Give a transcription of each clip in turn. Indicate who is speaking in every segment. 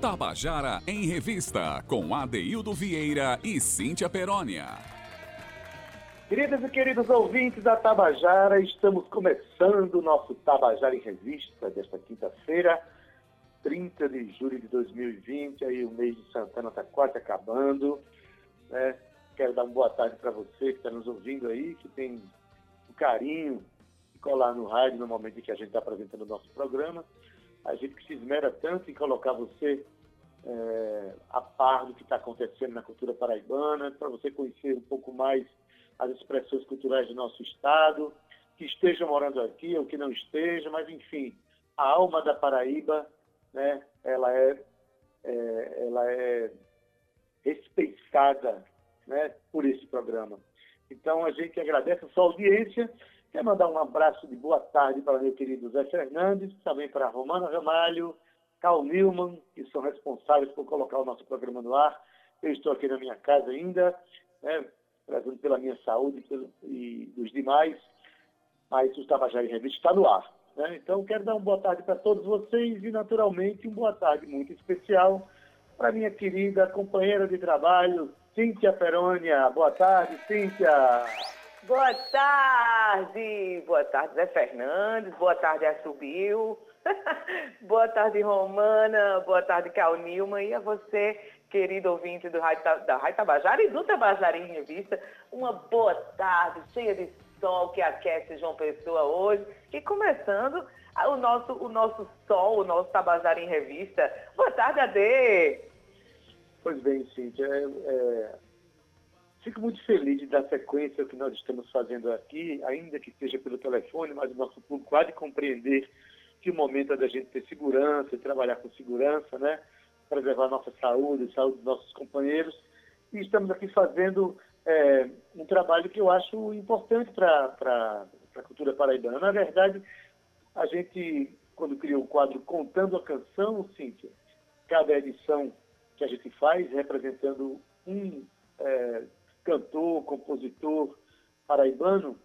Speaker 1: Tabajara em Revista, com Adeildo Vieira e Cíntia Perónia.
Speaker 2: Queridas e queridos ouvintes da Tabajara, estamos começando o nosso Tabajara em Revista desta quinta-feira, 30 de julho de 2020. Aí o mês de Santana está quase acabando. Né? Quero dar uma boa tarde para você que está nos ouvindo aí, que tem o carinho de colar no rádio no momento em que a gente está apresentando o nosso programa a gente que se esmera tanto em colocar você é, a par do que está acontecendo na cultura paraibana, para você conhecer um pouco mais as expressões culturais do nosso estado, que esteja morando aqui ou que não esteja, mas enfim, a alma da Paraíba, né, ela é, é ela é respeitada, né, por esse programa. Então a gente agradece a sua audiência Quer mandar um abraço de boa tarde para meu querido Zé Fernandes, também para Romana Ramalho, Carl Newman, que são responsáveis por colocar o nosso programa no ar. Eu estou aqui na minha casa ainda, né, pela minha saúde e dos demais, mas o Tabajara em Revista está no ar. Né? Então, quero dar uma boa tarde para todos vocês e, naturalmente, uma boa tarde muito especial para minha querida companheira de trabalho, Cíntia Perônia. Boa tarde, Cíntia!
Speaker 3: Boa tarde, boa tarde Zé Fernandes, boa tarde Assubiu, boa tarde Romana, boa tarde Cal Nilma. E a você, querido ouvinte do da Rádio Tabajara e do Tabajara em Revista, uma boa tarde cheia de sol que aquece João Pessoa hoje. E começando o nosso, o nosso sol, o nosso Tabajara em Revista. Boa tarde, Ade!
Speaker 2: Pois bem, Cíntia, é, é Fico muito feliz dar sequência que nós estamos fazendo aqui, ainda que seja pelo telefone, mas o nosso público há de compreender que o momento é da gente ter segurança, trabalhar com segurança, né? Preservar nossa saúde, a saúde dos nossos companheiros. E estamos aqui fazendo é, um trabalho que eu acho importante para a cultura paraibana. Na verdade, a gente, quando criou o quadro Contando a Canção, Cíntia, cada edição que a gente faz representando um é, cantor, compositor paraibano,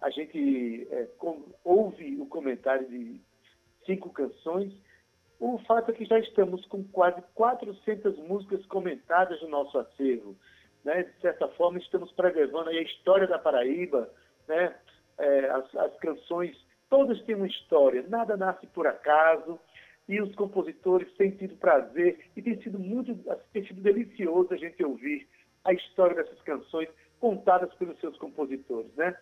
Speaker 2: a gente é, com, ouve o comentário de cinco canções. O fato é que já estamos com quase 400 músicas comentadas no nosso acervo. Né? De certa forma, estamos preservando a história da Paraíba, né? É, as, as canções, todas têm uma história, nada nasce por acaso, e os compositores têm tido prazer, e tem sido muito, tem sido delicioso a gente ouvir a história dessas canções contadas pelos seus compositores, né?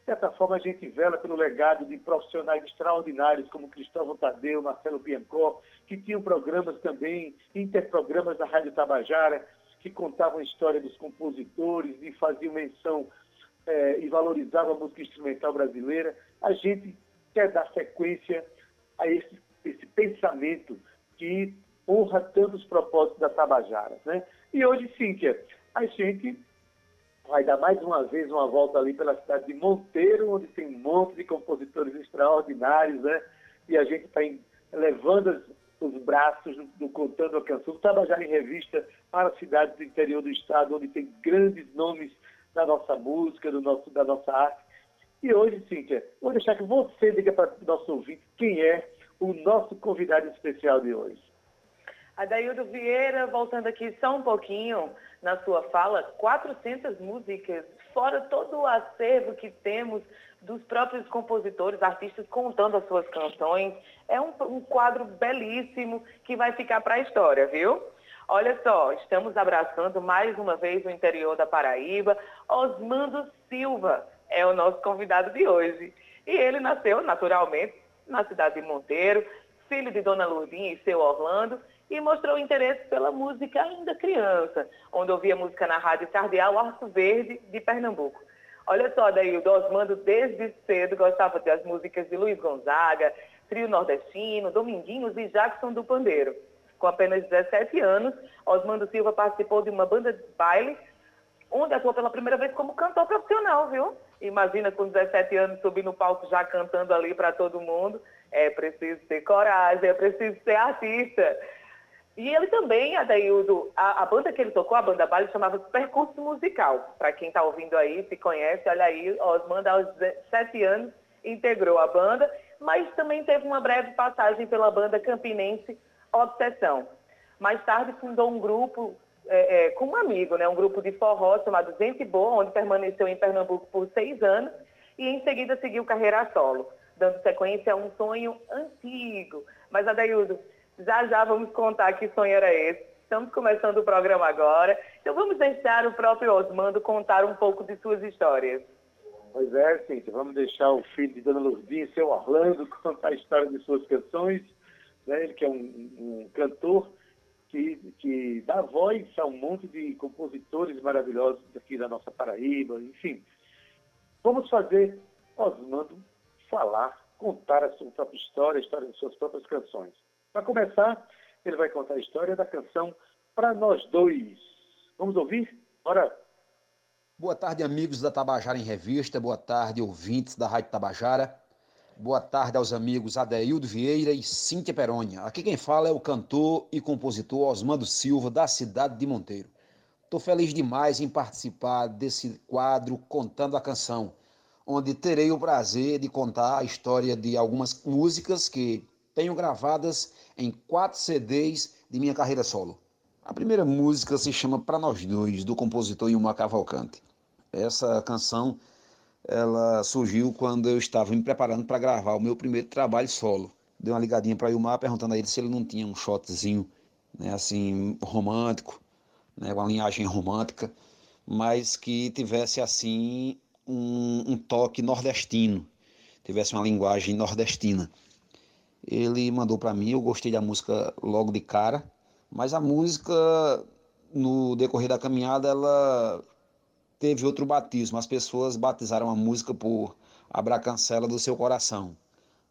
Speaker 2: De certa forma, a gente vela pelo legado de profissionais extraordinários como Cristóvão Tadeu, Marcelo Biancó, que tinham programas também, interprogramas da Rádio Tabajara, que contavam a história dos compositores e faziam menção é, e valorizavam a música instrumental brasileira. A gente quer dar sequência a esse, esse pensamento que honra tanto os propósitos da Tabajara. Né? E hoje, Cíntia, a gente vai dar mais uma vez uma volta ali pela cidade de Monteiro, onde tem um monte de compositores extraordinários, né? E a gente está levando os braços do, do Contando a Canção, do Tabajara em Revista para cidades do interior do estado, onde tem grandes nomes da nossa música, do nosso, da nossa arte. E hoje, Cíntia, vou deixar que você diga para o nosso ouvinte quem é o nosso convidado especial de hoje.
Speaker 3: Adaildo Vieira, voltando aqui só um pouquinho na sua fala, 400 músicas, fora todo o acervo que temos dos próprios compositores, artistas contando as suas canções. É um, um quadro belíssimo que vai ficar para a história, viu? Olha só, estamos abraçando mais uma vez o interior da Paraíba. Osmando Silva é o nosso convidado de hoje. E ele nasceu, naturalmente, na cidade de Monteiro, filho de Dona Lourdinha e seu Orlando, e mostrou interesse pela música ainda criança, onde ouvia música na Rádio Cardeal Arco Verde de Pernambuco. Olha só, daí o Osmando desde cedo gostava das músicas de Luiz Gonzaga, Trio Nordestino, Dominguinhos e Jackson do Pandeiro. Com apenas 17 anos, Osmando Silva participou de uma banda de baile, onde atuou pela primeira vez como cantor profissional, viu? Imagina com 17 anos subir no palco já cantando ali para todo mundo. É preciso ter coragem, é preciso ser artista. E ele também, Adaildo, a, a banda que ele tocou, a banda Baile, chamava Percurso Musical. Para quem está ouvindo aí, se conhece, olha aí, Osmando, aos sete anos, integrou a banda, mas também teve uma breve passagem pela banda campinense Obsessão. Mais tarde fundou um grupo é, é, com um amigo, né, um grupo de forró chamado Gente Boa, onde permaneceu em Pernambuco por seis anos e em seguida seguiu carreira solo, dando sequência a um sonho antigo. Mas, Adaildo, já já vamos contar que sonho era esse. Estamos começando o programa agora, então vamos deixar o próprio Osmando contar um pouco de suas histórias.
Speaker 2: Pois é, Cíntia, vamos deixar o filho de Dona Lurdinha, seu Orlando, contar a história de suas canções. Né? Ele que é um, um cantor que, que dá voz a um monte de compositores maravilhosos aqui da nossa Paraíba, enfim. Vamos fazer Osmando falar, contar a sua própria história, a história de suas próprias canções. Para começar, ele vai contar a história da canção Para Nós Dois. Vamos ouvir? Bora!
Speaker 4: Boa tarde, amigos da Tabajara em Revista. Boa tarde, ouvintes da Rádio Tabajara. Boa tarde aos amigos Adeildo Vieira e Cíntia Perônia. Aqui quem fala é o cantor e compositor Osmando Silva, da cidade de Monteiro. Estou feliz demais em participar desse quadro Contando a Canção, onde terei o prazer de contar a história de algumas músicas que tenho gravadas em quatro CDs de minha carreira solo. A primeira música se chama Pra Nós Dois, do compositor Ilmar Cavalcante. Essa canção ela surgiu quando eu estava me preparando para gravar o meu primeiro trabalho solo. Dei uma ligadinha para Ilmar perguntando a ele se ele não tinha um shotzinho, né, assim, romântico, né, uma linhagem romântica, mas que tivesse assim um, um toque nordestino, tivesse uma linguagem nordestina. Ele mandou para mim, eu gostei da música logo de cara, mas a música no decorrer da caminhada ela teve outro batismo. As pessoas batizaram a música por Abra Cancela do Seu Coração,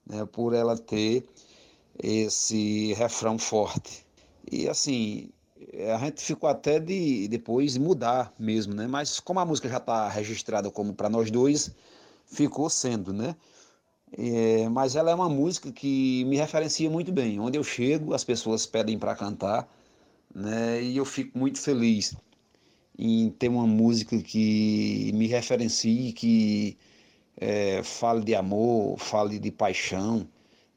Speaker 4: né, por ela ter esse refrão forte. E assim, a gente ficou até de depois mudar mesmo, né? Mas como a música já está registrada como para nós dois, ficou sendo, né? É, mas ela é uma música que me referencia muito bem. Onde eu chego, as pessoas pedem para cantar, né? E eu fico muito feliz em ter uma música que me referencie, que é, fale de amor, fale de paixão,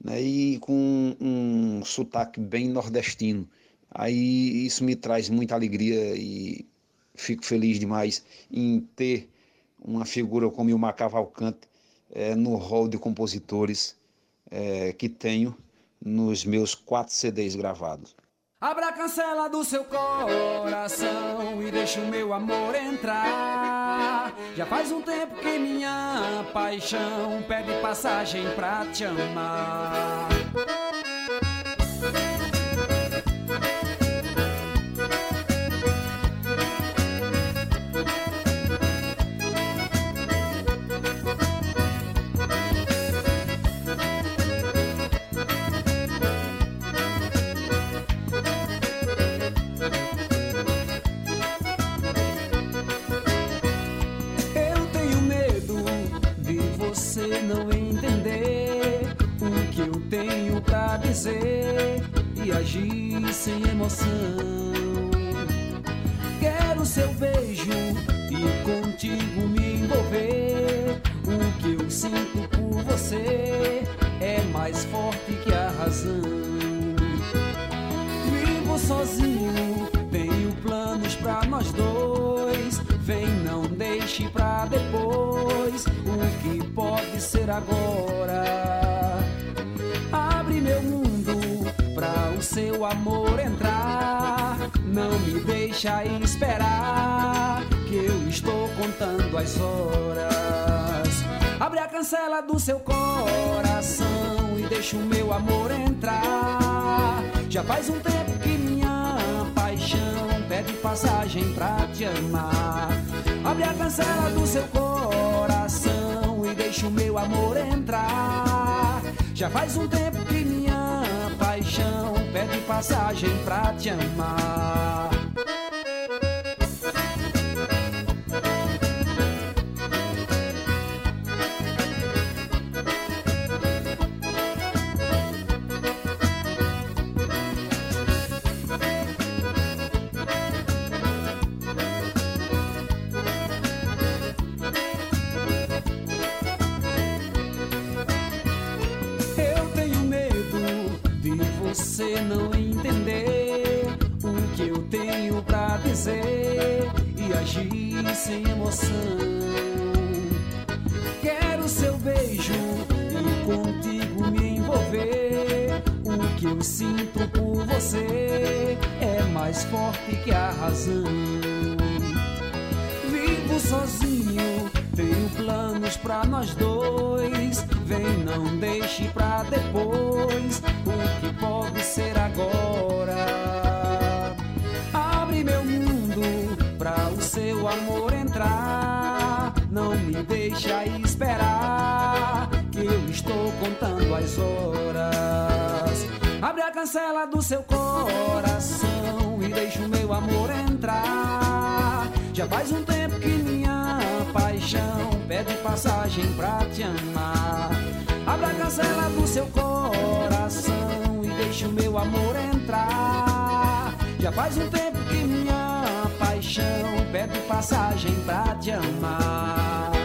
Speaker 4: né? e com um sotaque bem nordestino. Aí isso me traz muita alegria e fico feliz demais em ter uma figura como o Cavalcante é, no rol de compositores é, que tenho nos meus quatro CDs gravados.
Speaker 5: Abra a cancela do seu coração e deixa o meu amor entrar. Já faz um tempo que minha paixão pede passagem pra te amar. Horas. Abre a cancela do seu coração e deixa o meu amor entrar. Já faz um tempo que minha paixão pede passagem pra te amar. Abre a cancela do seu coração e deixa o meu amor entrar. Já faz um tempo que minha paixão pede passagem pra te amar. Tempo que minha paixão pede passagem pra te amar. Abra a cancela do seu coração e deixa o meu amor entrar. Já faz um tempo que minha paixão pede passagem pra te amar.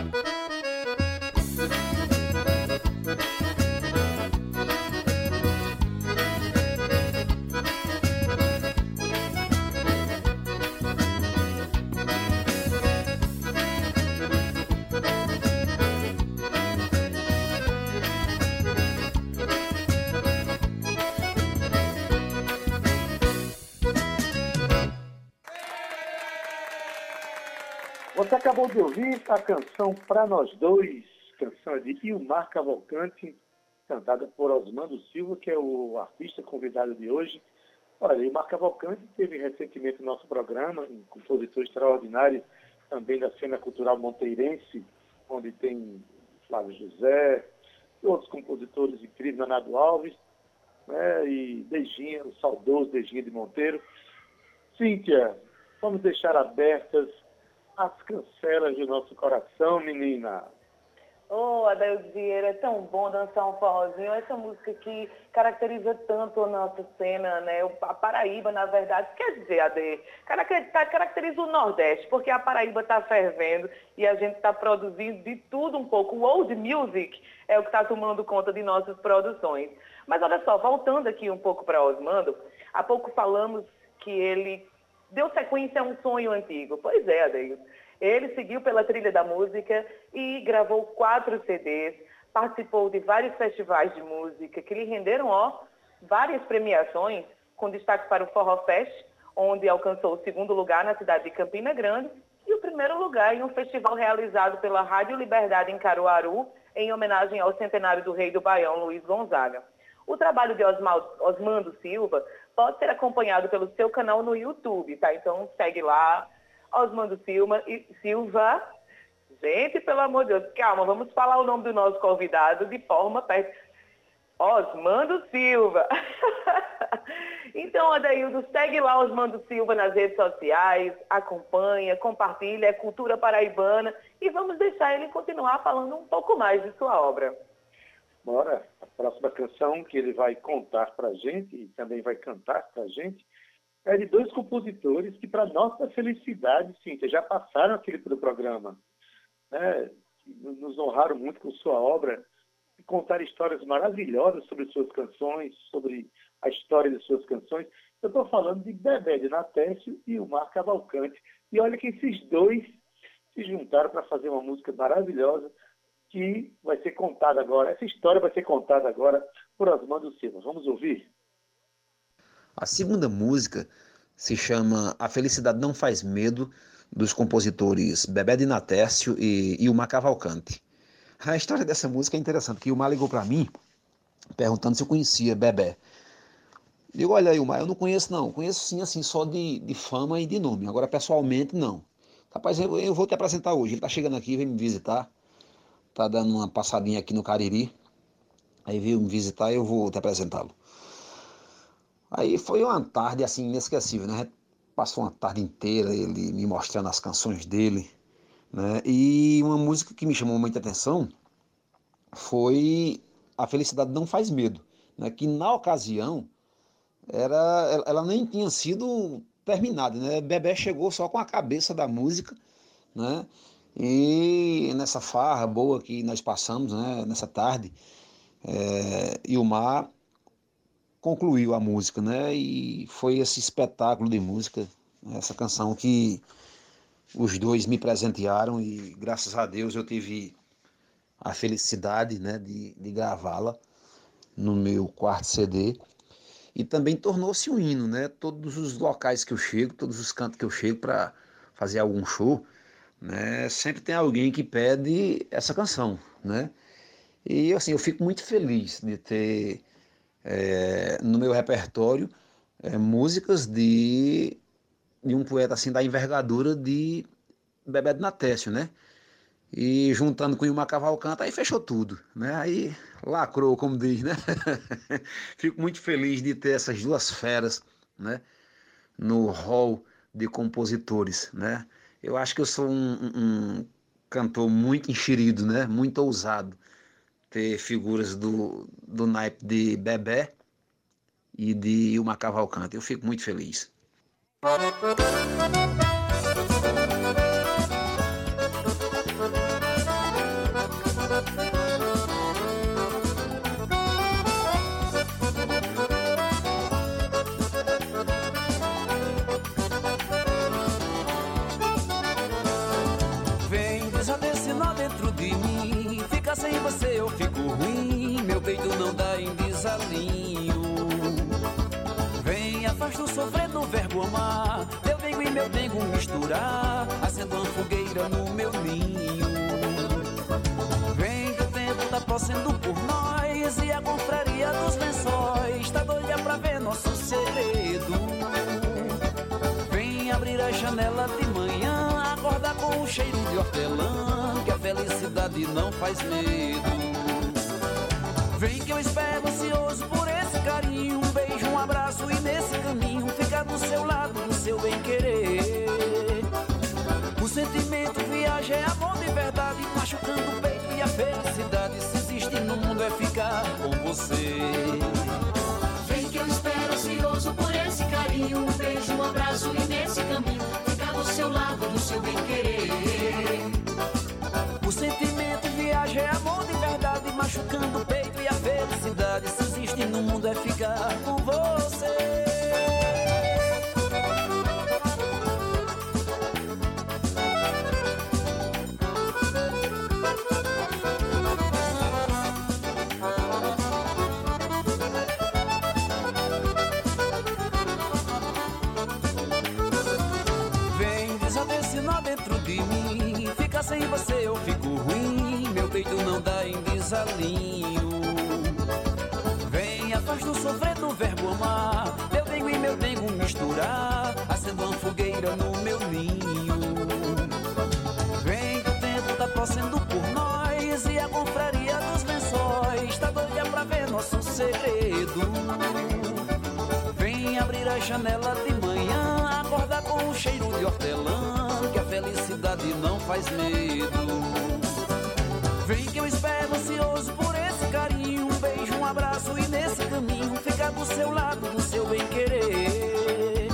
Speaker 2: Acabou de ouvir a canção Pra Nós Dois, canção de Ilmar Cavalcante, cantada por Osmando Silva, que é o artista convidado de hoje. Olha, Ilmar Cavalcante teve recentemente no nosso programa, um compositor extraordinário também da cena cultural monteirense, onde tem Flávio José, outros compositores incríveis, Nanado Alves, né, e Dejinha, o saudoso Dejinha de Monteiro. Cíntia, vamos deixar abertas as cancelas do nosso coração, menina.
Speaker 3: Oh, Adaildo Vieira, é tão bom dançar um forrozinho. Essa música que caracteriza tanto a nossa cena, né? A Paraíba, na verdade, quer dizer, Ade, caracteriza o Nordeste, porque a Paraíba está fervendo e a gente está produzindo de tudo um pouco. O old music é o que está tomando conta de nossas produções. Mas olha só, voltando aqui um pouco para Osmando, há pouco falamos que ele deu sequência a um sonho antigo. Pois é, Adeildo. Ele seguiu pela trilha da música e gravou quatro CDs, participou de vários festivais de música que lhe renderam, ó, várias premiações, com destaque para o Forró Fest, onde alcançou o segundo lugar na cidade de Campina Grande e o primeiro lugar em um festival realizado pela Rádio Liberdade em Caruaru, em homenagem ao centenário do rei do Baião, Luiz Gonzaga. O trabalho de Osmando Silva pode ser acompanhado pelo seu canal no YouTube, tá? Então segue lá, Osmando Silva. E Silva. Gente, pelo amor de Deus, calma, vamos falar o nome do nosso convidado de forma perto. Osmando Silva. então, Adaildo, segue lá Osmando Silva nas redes sociais, acompanha, compartilha, é cultura paraibana e vamos deixar ele continuar falando um pouco mais de sua obra.
Speaker 2: Bora, a próxima canção que ele vai contar para a gente e também vai cantar para a gente é de dois compositores que, para nossa felicidade, Cíntia, já passaram aquele pelo programa. Né? Nos honraram muito com sua obra e contaram histórias maravilhosas sobre suas canções, sobre a história de suas canções. Eu estou falando de Bebé de Natécio e o Mar Cavalcante. E olha que esses dois se juntaram para fazer uma música maravilhosa que vai ser contada agora. Essa história vai ser contada agora por Osmando Silva. Vamos ouvir?
Speaker 4: A segunda música se chama A Felicidade Não Faz Medo, dos compositores Bebé de Natércio e, o Cavalcante. A história dessa música é interessante, que o ligou para mim perguntando se eu conhecia Bebé. Digo, olha aí, Mar, eu não conheço não, conheço sim, assim, só de, de fama e de nome, agora pessoalmente não. Rapaz, eu, eu vou te apresentar hoje, ele está chegando aqui, vem me visitar, tá dando uma passadinha aqui no Cariri. Aí veio me visitar e eu vou te apresentá-lo. Aí foi uma tarde assim inesquecível, né? Passou uma tarde inteira ele me mostrando as canções dele, né? E uma música que me chamou muita atenção foi A Felicidade Não Faz Medo, né? Que na ocasião era, ela nem tinha sido terminada, né? Bebé chegou só com a cabeça da música, né? E nessa farra boa que nós passamos, né, nessa tarde, é, e o mar concluiu a música, né? E foi esse espetáculo de música Essa canção que os dois me presentearam e graças a Deus eu tive a felicidade né, de, de gravá-la no meu quarto CD. E também tornou-se um hino, né? Todos os locais que eu chego, todos os cantos que eu chego para fazer algum show, né? Sempre tem alguém que pede essa canção, né? E assim, eu fico muito feliz de ter é, no meu repertório é, músicas de, de um poeta assim da envergadura de Bebeto Natécio, né? E juntando com o Ilmar Cavalcante, aí fechou tudo, né? Aí lacrou, como diz, né? Fico muito feliz de ter essas duas feras, né? No hall de compositores, né? Eu acho que eu sou um, um cantor muito enxerido, né? Muito ousado. Ter figuras do, do naipe de Bebé e de Ilmar Cavalcante. Eu fico muito feliz.
Speaker 5: Misturar, acendo uma fogueira no meu ninho. Vem que o tempo tá passando por nós e a confraria dos lençóis tá doida pra ver nosso segredo. Vem abrir a janela de manhã, acordar com o cheiro de hortelã, que a felicidade não faz medo. Vem que eu espero ansioso por esse carinho, um beijo, um abraço e nesse caminho ficar do seu lado, do seu bem querer. Viaja é amor de verdade, machucando o peito e a felicidade. Se existe no mundo é ficar com você.
Speaker 6: Vem que eu espero ansioso por esse carinho, um beijo, um abraço e nesse caminho ficar do seu lado, do seu bem querer.
Speaker 5: O sentimento viaja é amor de verdade, machucando o peito felicidade, se existe no mundo, é ficar com você. Do sofrer do verbo amar. Meu dengo e meu dengo misturar, acendo uma fogueira no meu ninho. Vem que o tempo tá passando por nós e a confraria dos lençóis tá doida pra ver nosso segredo. Vem abrir a janela de manhã, acordar com o cheiro de hortelã, que a felicidade não faz medo. Vem que eu espero ansioso do seu lado, do seu bem querer.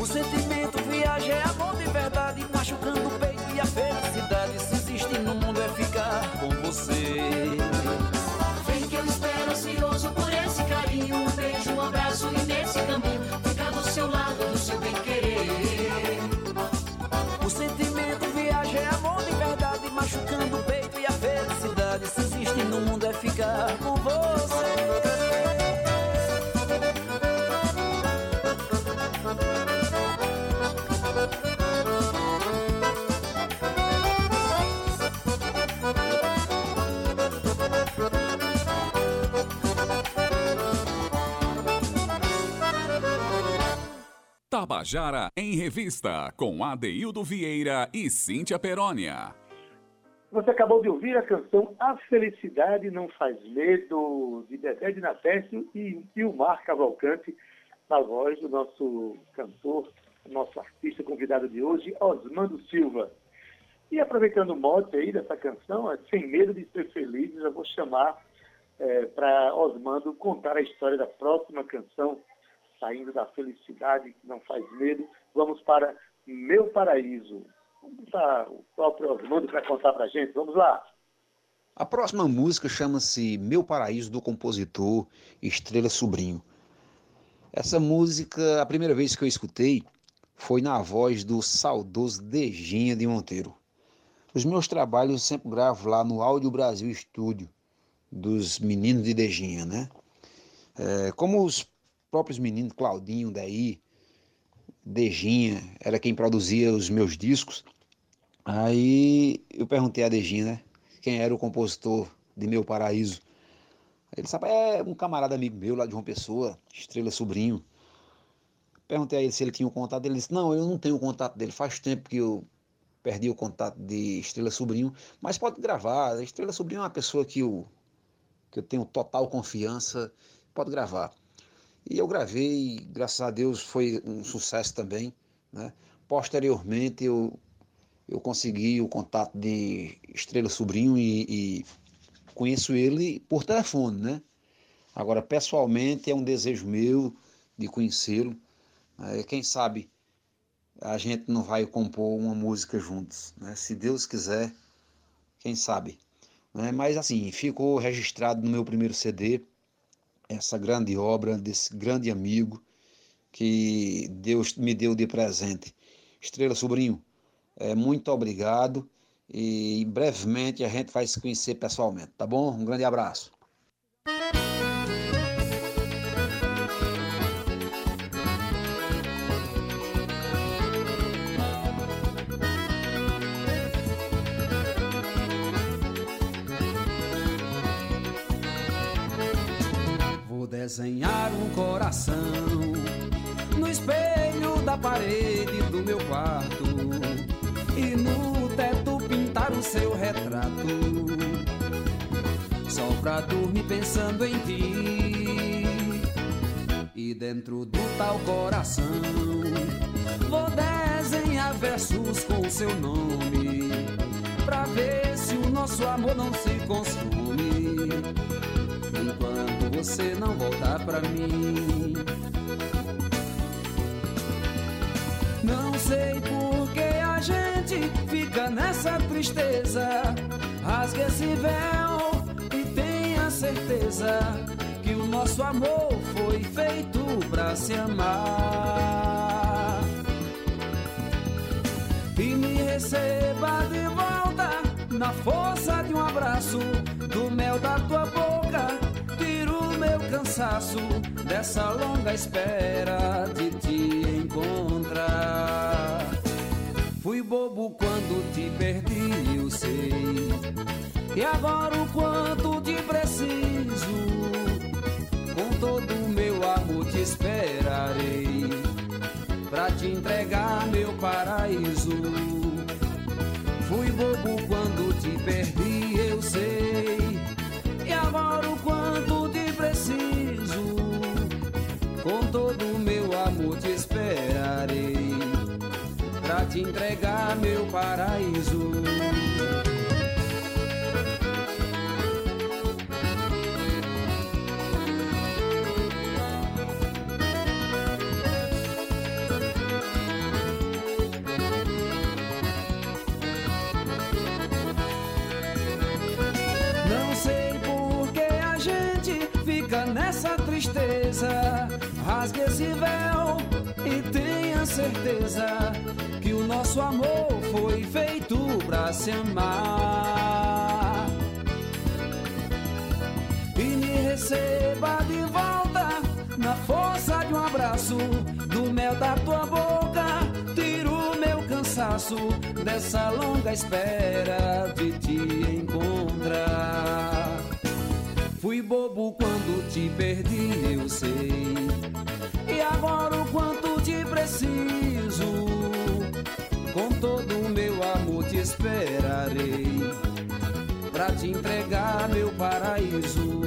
Speaker 5: O sentimento viaja é amor de verdade, machucando o peito e a felicidade. Se existe no mundo é ficar com você.
Speaker 6: Vem que eu espero ansioso por esse carinho, um beijo, um abraço e nesse caminho ficar do seu lado, do seu bem querer.
Speaker 1: Tabajara em Revista, com Adeildo Vieira e Cíntia Perónia.
Speaker 2: Você acabou de ouvir a canção A Felicidade Não Faz Medo, de Dedé de Natécio e Ilmar Cavalcante, na voz do nosso cantor, nosso artista convidado de hoje, Osmando Silva. E aproveitando o mote aí dessa canção, é, sem medo de ser feliz, eu vou chamar é, para Osmando contar a história da próxima canção, saindo da felicidade que não faz medo. Vamos para Meu Paraíso. Vamos botar o próprio Osmundo para contar para a gente. Vamos lá.
Speaker 4: A próxima música chama-se Meu Paraíso, do compositor Estrela Sobrinho. Essa música, a primeira vez que eu escutei, foi na voz do saudoso Dejinha de Monteiro. Os meus trabalhos eu sempre gravo lá no Áudio Brasil Estúdio, dos meninos de Dejinha, né? É, como os próprios meninos, Claudinho, daí, Dejinha, era quem produzia os meus discos, aí eu perguntei a Dejinha, né? Quem era o compositor de Meu Paraíso. Ele sabe, é um camarada amigo meu lá de João Pessoa, Estrela Sobrinho. Perguntei a ele se ele tinha o contato dele. Ele disse: Não, eu não tenho o contato dele. Faz tempo que eu perdi o contato de Estrela Sobrinho, mas pode gravar. Estrela Sobrinho é uma pessoa que eu, que eu tenho total confiança, pode gravar. E eu gravei, graças a Deus foi um sucesso também. Né? Posteriormente eu, eu consegui o contato de Estrela Sobrinho e, e conheço ele por telefone, né? Agora, pessoalmente, é um desejo meu de conhecê-lo. É, quem sabe a gente não vai compor uma música juntos, né? Se Deus quiser, quem sabe. Né? Mas assim, ficou registrado no meu primeiro CD essa grande obra desse grande amigo que Deus me deu de presente. Estrela Sobrinho, é, muito obrigado e brevemente a gente vai se conhecer pessoalmente, tá bom? Um grande abraço.
Speaker 5: Desenhar um coração no espelho da parede do meu quarto e no teto pintar o seu retrato. Só pra dormir pensando em ti. E dentro do tal coração vou desenhar versos com o seu nome. Pra ver se o nosso amor não se consome. Você não voltar pra mim. Não sei por que a gente fica nessa tristeza. Rasgue esse véu e tenha certeza que o nosso amor foi feito pra se amar. E me receba de volta na força de um abraço, do mel da tua boca. Cansaço dessa longa espera de te encontrar. Fui bobo quando te perdi, eu sei. E agora o quanto te preciso. Com todo o meu amor te esperarei. Pra te entregar meu paraíso. Fui bobo quando te perdi, Não sei por que a gente fica nessa tristeza. Rasgue esse véu e tenha certeza que o nosso amor foi feito pra se amar. E me receba de volta na força de um abraço, do mel da tua boca. Tiro o meu cansaço dessa longa espera de te encontrar. Fui bobo quando te perdi, eu sei. E agora o quanto te preciso. Com todo o meu amor te esperarei. Pra te entregar meu paraíso.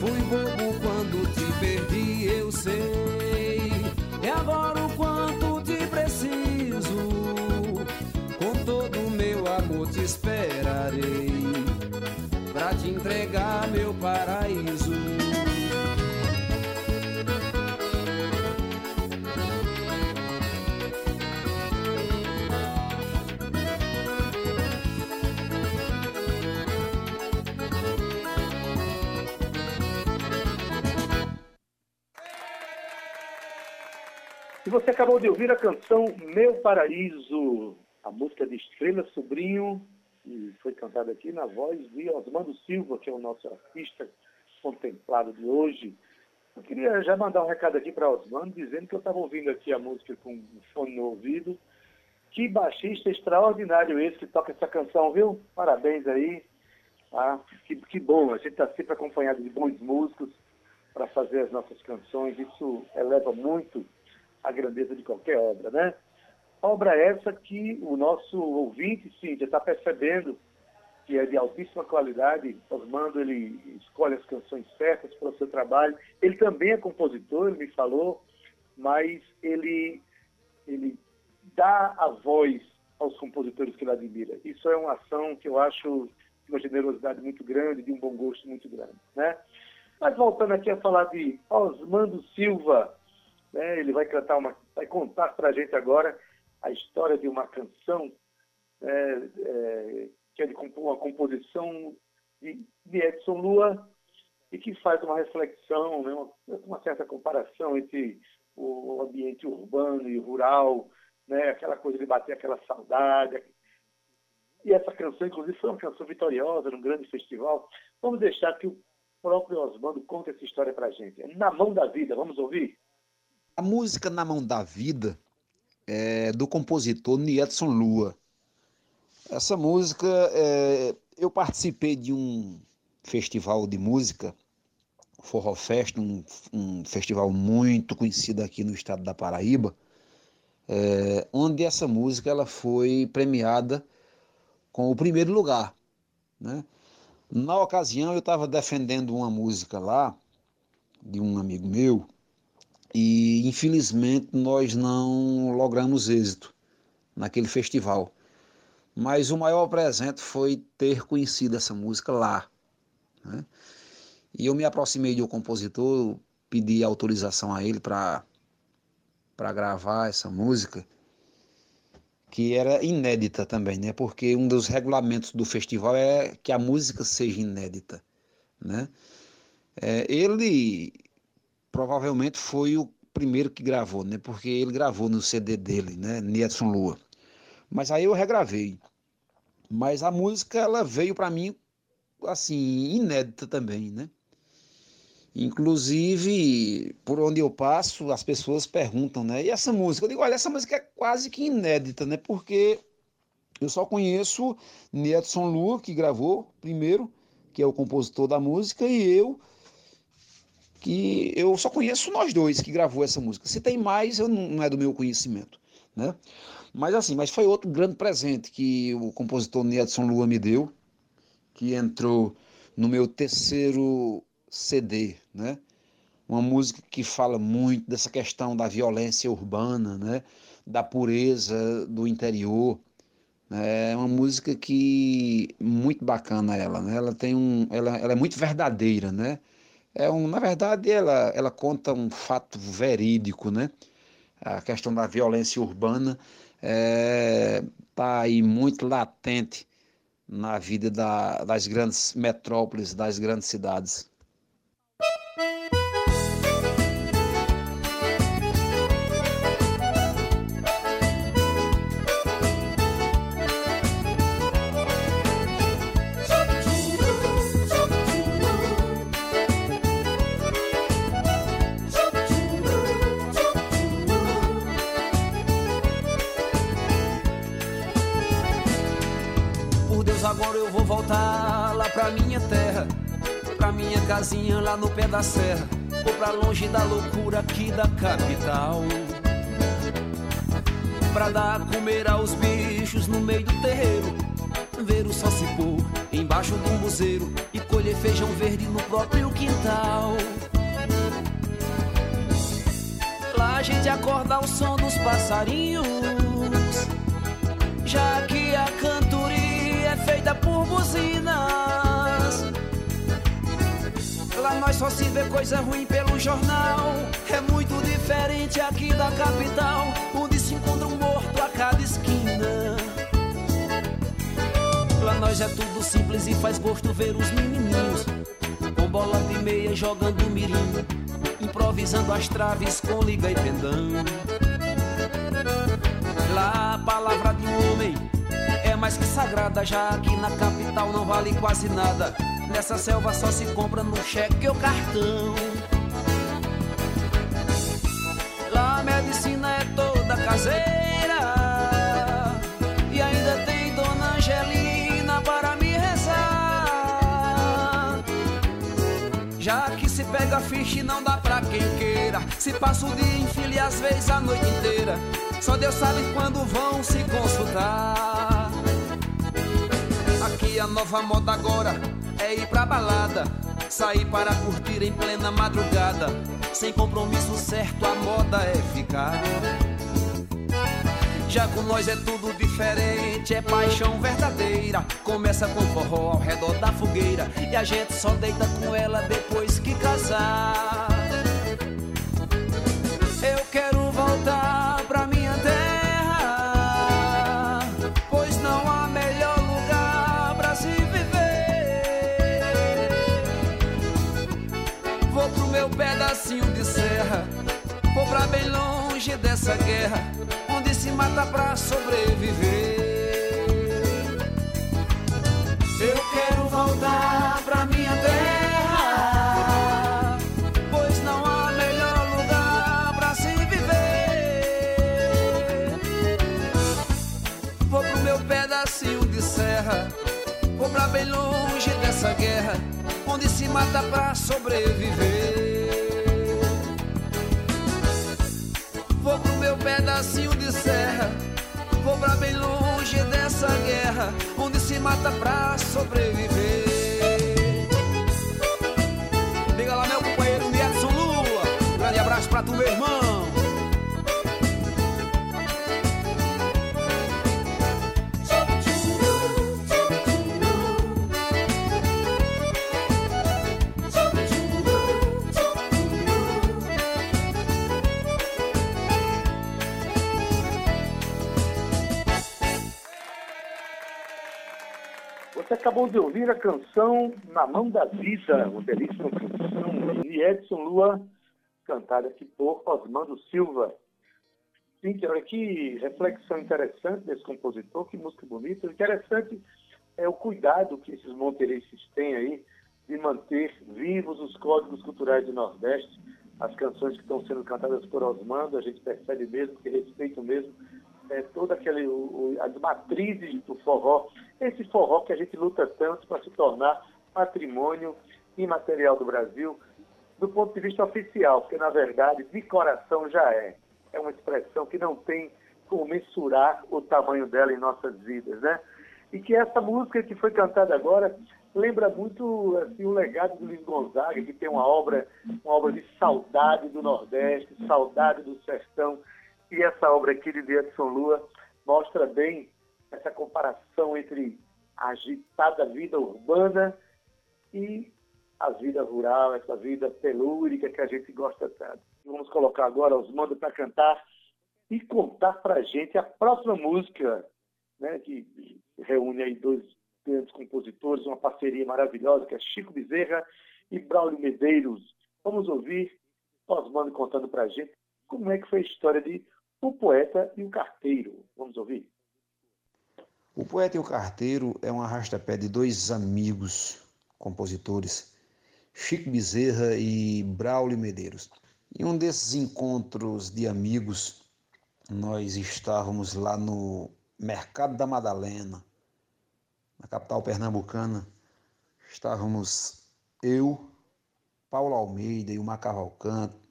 Speaker 5: Fui bobo quando te perdi, eu sei. E agora o quanto te preciso. Com todo o meu amor te esperarei. Pra te entregar meu paraíso.
Speaker 2: Você acabou de ouvir a canção Meu Paraíso, a música de Estrela Sobrinho, e foi cantada aqui na voz de Osmando Silva, que é o nosso artista contemplado de hoje. Eu queria já mandar um recado aqui para Osmando, dizendo que eu estava ouvindo aqui a música com o fone no ouvido. Que baixista extraordinário esse que toca essa canção, viu? Parabéns aí. Ah, que, que bom, a gente está sempre acompanhado de bons músicos para fazer as nossas canções. Isso eleva muito a grandeza de qualquer obra, né? Obra essa que o nosso ouvinte, sim, já está percebendo que é de altíssima qualidade. Osmando, ele escolhe as canções certas para o seu trabalho. Ele também é compositor, ele me falou, mas ele, ele dá a voz aos compositores que ele admira. Isso é uma ação que eu acho de uma generosidade muito grande, de um bom gosto muito grande, né? Mas voltando aqui a falar de Osmando Silva, né? Ele vai cantar uma, vai contar para a gente agora a história de uma canção é, é, que é de uma composição de, de, Edson Lua e que faz uma reflexão, né, uma, uma, certa comparação entre o ambiente urbano e rural, né, aquela coisa de bater aquela saudade. E essa canção, inclusive, foi uma canção vitoriosa num grande festival. Vamos deixar que o próprio Osmando conte essa história para a gente. Na mão da vida, vamos ouvir?
Speaker 4: A música Na Mão da Vida é do compositor Niedson Lua. Essa música, é, eu participei de um festival de música, Forró Fest, um, um festival muito conhecido aqui no estado da Paraíba, é, onde essa música ela foi premiada com o primeiro lugar. Né? Na ocasião, eu estava defendendo uma música lá, de um amigo meu, e infelizmente nós não logramos êxito naquele festival. Mas o maior presente foi ter conhecido essa música lá. Né? E eu me aproximei do compositor, pedi autorização a ele para gravar essa música, que era inédita também, né? Porque um dos regulamentos do festival é que a música seja inédita, né? É, ele provavelmente foi o primeiro que gravou, né? Porque ele gravou no CD dele, né? Niedson Lua. Mas aí eu regravei. Mas a música ela veio para mim assim inédita também, né? Inclusive, por onde eu passo, as pessoas perguntam, né? E essa música? Eu digo, olha, essa música é quase que inédita, né? Porque eu só conheço Niedson Lua, que gravou primeiro, que é o compositor da música, e eu que eu só conheço nós dois que gravou essa música. Se tem mais, eu não, não é do meu conhecimento, né? Mas assim, mas foi outro grande presente que o compositor Nedson Lua me deu, que entrou no meu terceiro CD, né? Uma música que fala muito dessa questão da violência urbana, né? Da pureza do interior. Né? É uma música que muito bacana ela, né? Ela tem um, ela, ela é muito verdadeira, né? É um, na verdade, ela, ela conta um fato verídico, né? A questão da violência urbana está é, tá aí muito latente na vida da, das grandes metrópoles, das grandes cidades.
Speaker 5: Serra, ou pra longe da loucura aqui da capital. Pra dar a comer aos bichos no meio do terreiro, ver o sol se pôr embaixo do museiro e colher feijão verde no próprio quintal. Lá a gente acorda ao som dos passarinhos, já que a cantoria é feita por buzinas Lá nós só se vê coisa ruim pelo jornal. É muito diferente aqui da capital, onde se encontra um morto a cada esquina. Lá nós é tudo simples e faz gosto ver os menininhos com bola de meia jogando mirim, improvisando as traves com liga e pendão. Lá a palavra de um homem é mais que sagrada, já que na capital não vale quase nada. Nessa selva só se compra no cheque ou cartão. Lá a medicina é toda caseira. E ainda tem Dona Angelina para me rezar. Já que se pega ficha não dá pra quem queira. Se passa o dia em fila e às vezes a noite inteira. Só Deus sabe quando vão se consultar. Aqui a nova moda agora é ir pra balada. Sair para curtir em plena madrugada. Sem compromisso certo, a moda é ficar. Já com nós é tudo diferente, é paixão verdadeira. Começa com forró ao redor da fogueira. E a gente só deita com ela depois que casar. Longe dessa guerra, onde se mata pra sobreviver. Eu quero voltar pra minha terra, pois não há melhor lugar pra se viver. Vou pro meu pedacinho de serra, vou pra bem longe dessa guerra, onde se mata pra sobreviver. Pedacinho de serra, vou pra bem longe dessa guerra, onde se mata pra sobreviver. Liga lá, meu companheiro Edson Lua, grande abraço pra tu, meu irmão.
Speaker 2: Acabou de ouvir a canção Na Mão da Vida, uma belíssima canção de Edson Lua, cantada aqui por Osmando Silva. Cíntia, olha que reflexão interessante desse compositor, que música bonita. Interessante é o cuidado que esses monteirenses têm aí de manter vivos os códigos culturais do Nordeste, as canções que estão sendo cantadas por Osmando, a gente percebe mesmo que respeitam mesmo é, toda aquele, o, as matrizes do forró, esse forró que a gente luta tanto para se tornar patrimônio imaterial do Brasil, do ponto de vista oficial, porque na verdade, de coração já é. É uma expressão que não tem como mensurar o tamanho dela em nossas vidas, né? E que essa música que foi cantada agora lembra muito assim, o legado do Luiz Gonzaga, que tem uma obra, uma obra de saudade do Nordeste, saudade do sertão. E essa obra aqui de Edson Lua mostra bem essa comparação entre a agitada vida urbana e a vida rural, essa vida telúrica que a gente gosta tanto. Vamos colocar agora os mandos para cantar e contar para a gente a próxima música, né, que reúne aí dois grandes compositores, uma parceria maravilhosa, que é Chico Bezerra e Braulio Medeiros. Vamos ouvir Osmando contando para a gente como é que foi a história de O Poeta e o Carteiro. Vamos ouvir?
Speaker 4: O Poeta e o Carteiro é um arrasta-pé de dois amigos compositores, Chico Bezerra e Braulio Medeiros. Em um desses encontros de amigos, nós estávamos lá no Mercado da Madalena, na capital pernambucana. Estávamos eu, Paulo Almeida e o Macavalcante,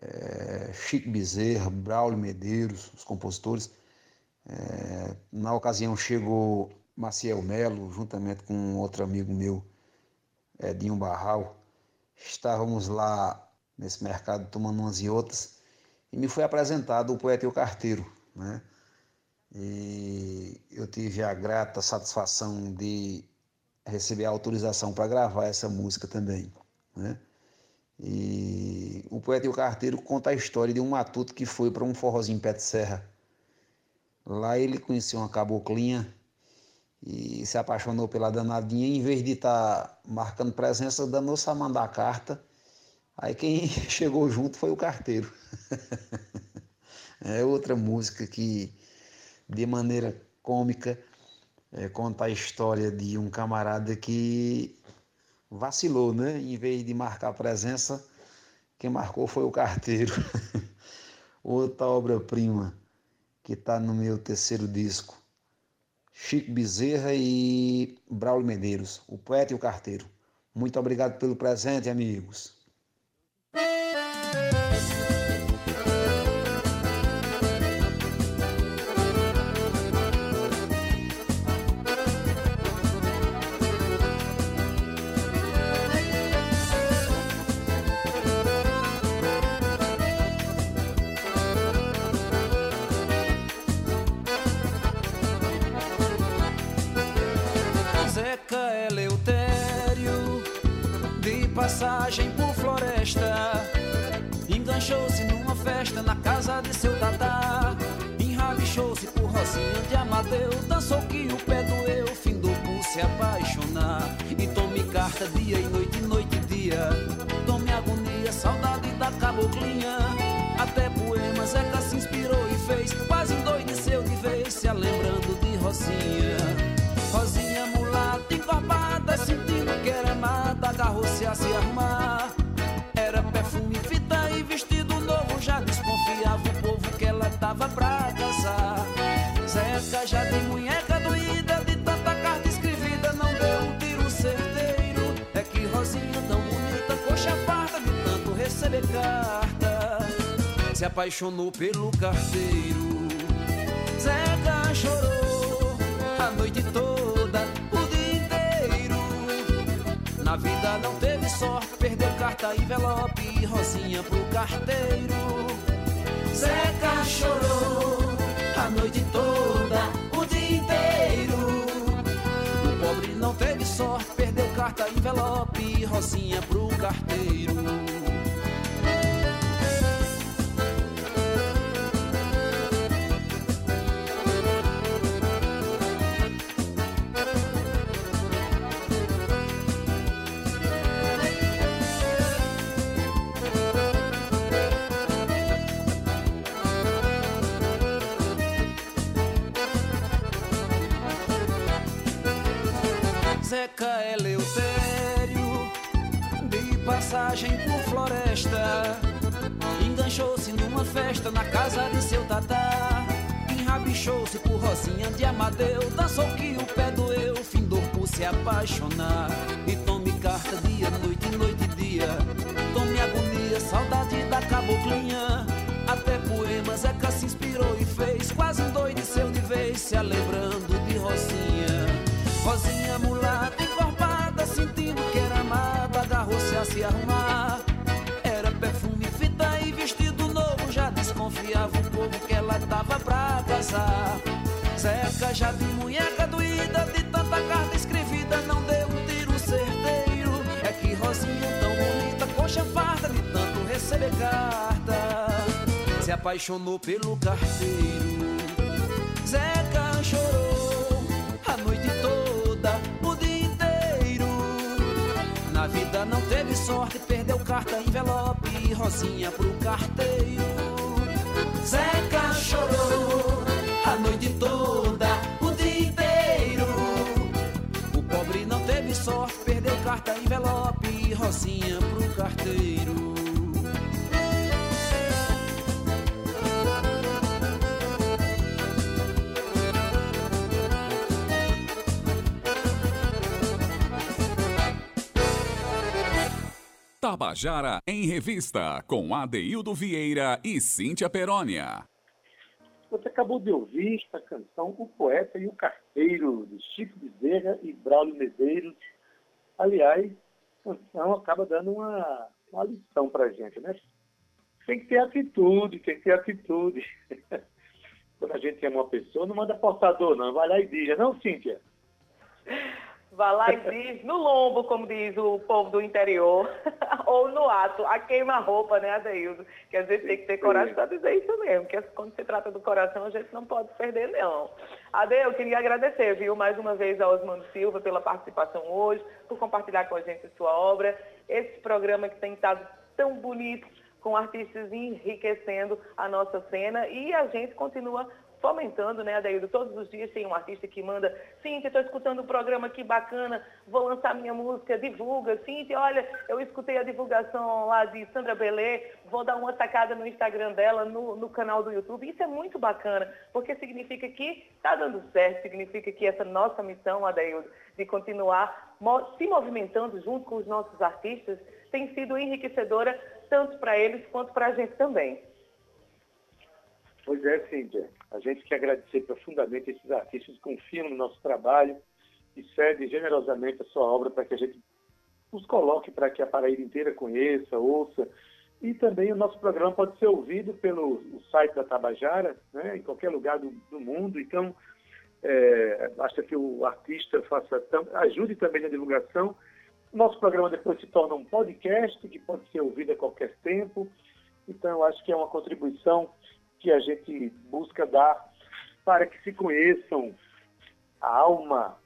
Speaker 4: é, Chico Bezerra, Braulio Medeiros, os compositores. É, na ocasião chegou Maciel Melo, juntamente com outro amigo meu, Edinho Barral. Estávamos lá nesse mercado tomando umas e outras e me foi apresentado o poeta e o carteiro, né? E eu tive a grata satisfação de receber a autorização para gravar essa música também, né? E o poeta e o carteiro conta a história de um matuto que foi para um forrozinho pé de serra. Lá ele conheceu uma caboclinha e se apaixonou pela danadinha. Em vez de estar tá marcando presença, danou-se a mandar carta. Aí quem chegou junto foi o carteiro. É outra música que, de maneira cômica, é, conta a história de um camarada que vacilou, né? Em vez de marcar presença, quem marcou foi o carteiro. Outra obra-prima que está no meu terceiro disco. Chico Bezerra e Braulio Medeiros, o poeta e o carteiro. Muito obrigado pelo presente, amigos.
Speaker 5: Rosinha de Amadeu. Dançou que o pé doeu, findou por se apaixonar. E tome carta dia e noite, noite e dia. Tome agonia, saudade da caboclinha. Até poemas Zeca se inspirou e fez. Quase endoideceu de vez, se lembrando de Rosinha. Rosinha mulata, encorpada, sentindo que era amada, agarrou-se a se arrumar. Era perfume, fita e vestido novo, já desconfiava o povo que ela tava pra casar. Zeca já de munheca doída, de tanta carta escrevida, não deu um tiro certeiro. É que Rosinha tão bonita, coxa farta, de tanto receber carta, se apaixonou pelo carteiro. Zeca chorou a noite toda, o dia inteiro. Na vida não teve sorte, perdeu carta, envelope e rosinha pro carteiro. Zeca chorou a noite toda, carta, envelope rosinha pro carteiro. Passagem por floresta, enganchou-se numa festa na casa de seu tatá. Enrabichou-se por Rosinha de Amadeu, dançou que o pé doeu, findou por se apaixonar. E tome carta dia, noite, noite e dia, tome agonia, saudade da caboclinha. Até poemas Zeca se inspirou e fez, Zeca já de munheca doída, de tanta carta escrevida, não deu um tiro certeiro. É que Rosinha tão bonita, coxa farta, de tanto receber carta, se apaixonou pelo carteiro. Zeca chorou a noite toda, o dia inteiro. Na vida não teve sorte, perdeu carta, envelope rosinha pro carteiro. Zeca chorou noite toda, o dia inteiro. O pobre não teve sorte, perdeu carta, envelope e rosinha pro carteiro.
Speaker 1: Tabajara em Revista, com Adeildo Vieira e Cíntia Perónia.
Speaker 2: Você acabou de ouvir esta canção O Poeta e o Carteiro, de Chico Bezerra e Braulio Medeiros. Aliás, a canção acaba dando uma, uma lição para a gente, né? Tem que ter atitude, tem que ter atitude. Quando a gente ama uma pessoa, não manda portador, não. Vai lá e diga, não, Cíntia?
Speaker 3: Vai lá e diz no lombo, como diz o povo do interior, ou no ato, a queima-roupa, né, Adeildo? Que às vezes tem que ter coragem para dizer isso mesmo, que quando se trata do coração a gente não pode perder, não. Ade, eu queria agradecer, viu, mais uma vez ao Osmano Silva pela participação hoje, por compartilhar com a gente a sua obra, esse programa que tem estado tão bonito, com artistas enriquecendo a nossa cena e a gente continua fomentando, né, Adaildo? Todos os dias tem um artista que manda, Cíntia, estou escutando um programa, que bacana, vou lançar minha música, divulga. Cíntia, olha, eu escutei a divulgação lá de Sandra Belê, vou dar uma sacada no Instagram dela, no, no canal do YouTube. Isso é muito bacana, porque significa que está dando certo, significa que essa nossa missão, Adaildo, de continuar se movimentando junto com os nossos artistas, tem sido enriquecedora tanto para eles quanto para a gente também.
Speaker 2: Pois é, Cíntia. A gente quer agradecer profundamente esses artistas que confiam no nosso trabalho e cedem generosamente a sua obra para que a gente os coloque para que a Paraíba inteira conheça, ouça. E também o nosso programa pode ser ouvido pelo site da Tabajara, né, em qualquer lugar do, do mundo. Então, é, basta que o artista faça ajude também na divulgação. Nosso programa depois se torna um podcast que pode ser ouvido a qualquer tempo. Então, eu acho que é uma contribuição que a gente busca dar para que se conheçam a alma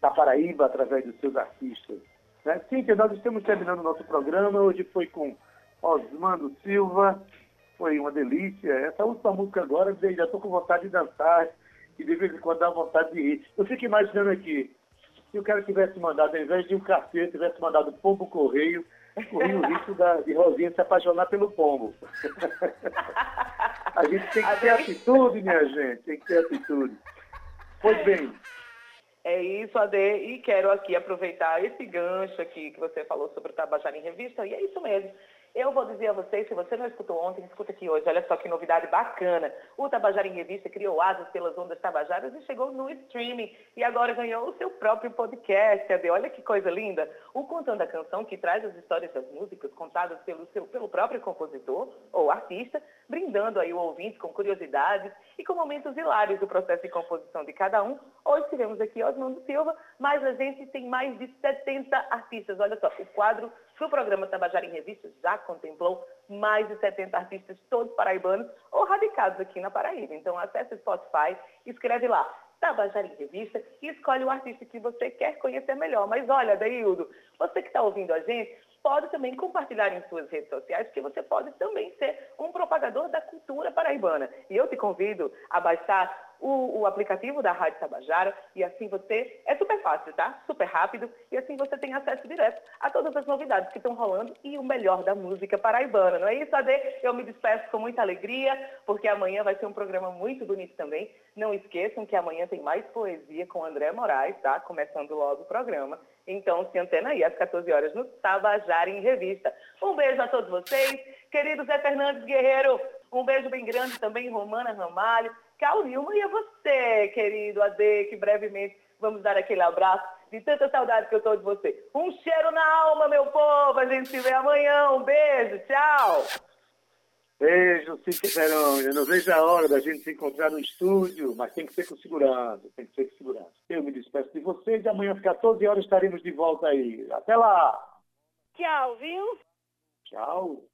Speaker 2: da Paraíba através dos seus artistas. Né? Cíntia, nós estamos terminando o nosso programa. Hoje foi com Osmando Silva. Foi uma delícia. Essa última música agora, já estou com vontade de dançar e de vez em quando dá vontade de rir. Eu fico imaginando aqui, se o cara tivesse mandado, ao invés de um carteiro, tivesse mandado pombo correio, corria o risco da, de Rosinha se apaixonar pelo pombo. A gente tem que ter atitude, minha gente, tem que ter atitude. Pois bem.
Speaker 3: É isso, Ade, e quero aqui aproveitar esse gancho aqui que você falou sobre o Tabajara em Revista, e é isso mesmo. Eu vou dizer a vocês, se você não escutou ontem, escuta aqui hoje. Olha só que novidade bacana. O Tabajara em Revista criou asas pelas ondas tabajaras e chegou no streaming. E agora ganhou o seu próprio podcast. Olha que coisa linda. O Contando a Canção, que traz as histórias das músicas contadas pelo, seu, pelo próprio compositor ou artista, brindando aí o ouvinte com curiosidades e com momentos hilários do processo de composição de cada um. Hoje tivemos aqui Osmando Silva, mas a gente tem mais de 70 artistas. Olha só, o quadro do programa Tabajara em Revista já contemplou mais de 70 artistas, todos paraibanos ou radicados aqui na Paraíba. Então acesse o Spotify, escreve lá Tabajara em Revista e escolhe o artista que você quer conhecer melhor. Mas olha, Deildo, você que está ouvindo a gente, pode também compartilhar em suas redes sociais, que você pode também ser um propagador da cultura paraibana. E eu te convido a baixar o, o, aplicativo da Rádio Tabajara e assim você. É super fácil, tá? Super rápido e assim você tem acesso direto a todas as novidades que estão rolando e o melhor da música paraibana. Não é isso, Ade? Eu me despeço com muita alegria, porque amanhã vai ser um programa muito bonito também. Não esqueçam que amanhã tem mais poesia com André Moraes, tá? Começando logo o programa. Então, se antena aí às 14 horas no Tabajara em Revista. Um beijo a todos vocês. Querido Zé Fernandes Guerreiro, um beijo bem grande também, Romana Ramalho. Cal Nilma e a você, querido Ade, que brevemente vamos dar aquele abraço de tanta saudade que eu estou de você. Um cheiro na alma, meu povo. A gente se vê amanhã. Um beijo. Tchau.
Speaker 2: Beijo, Cíntia Peroni. Eu não vejo a hora da gente se encontrar no estúdio, mas tem que ser com segurança. Tem que ser com segurança. Eu me despeço de vocês e amanhã às 14 horas estaremos de volta aí. Até lá.
Speaker 3: Tchau, viu?
Speaker 2: Tchau.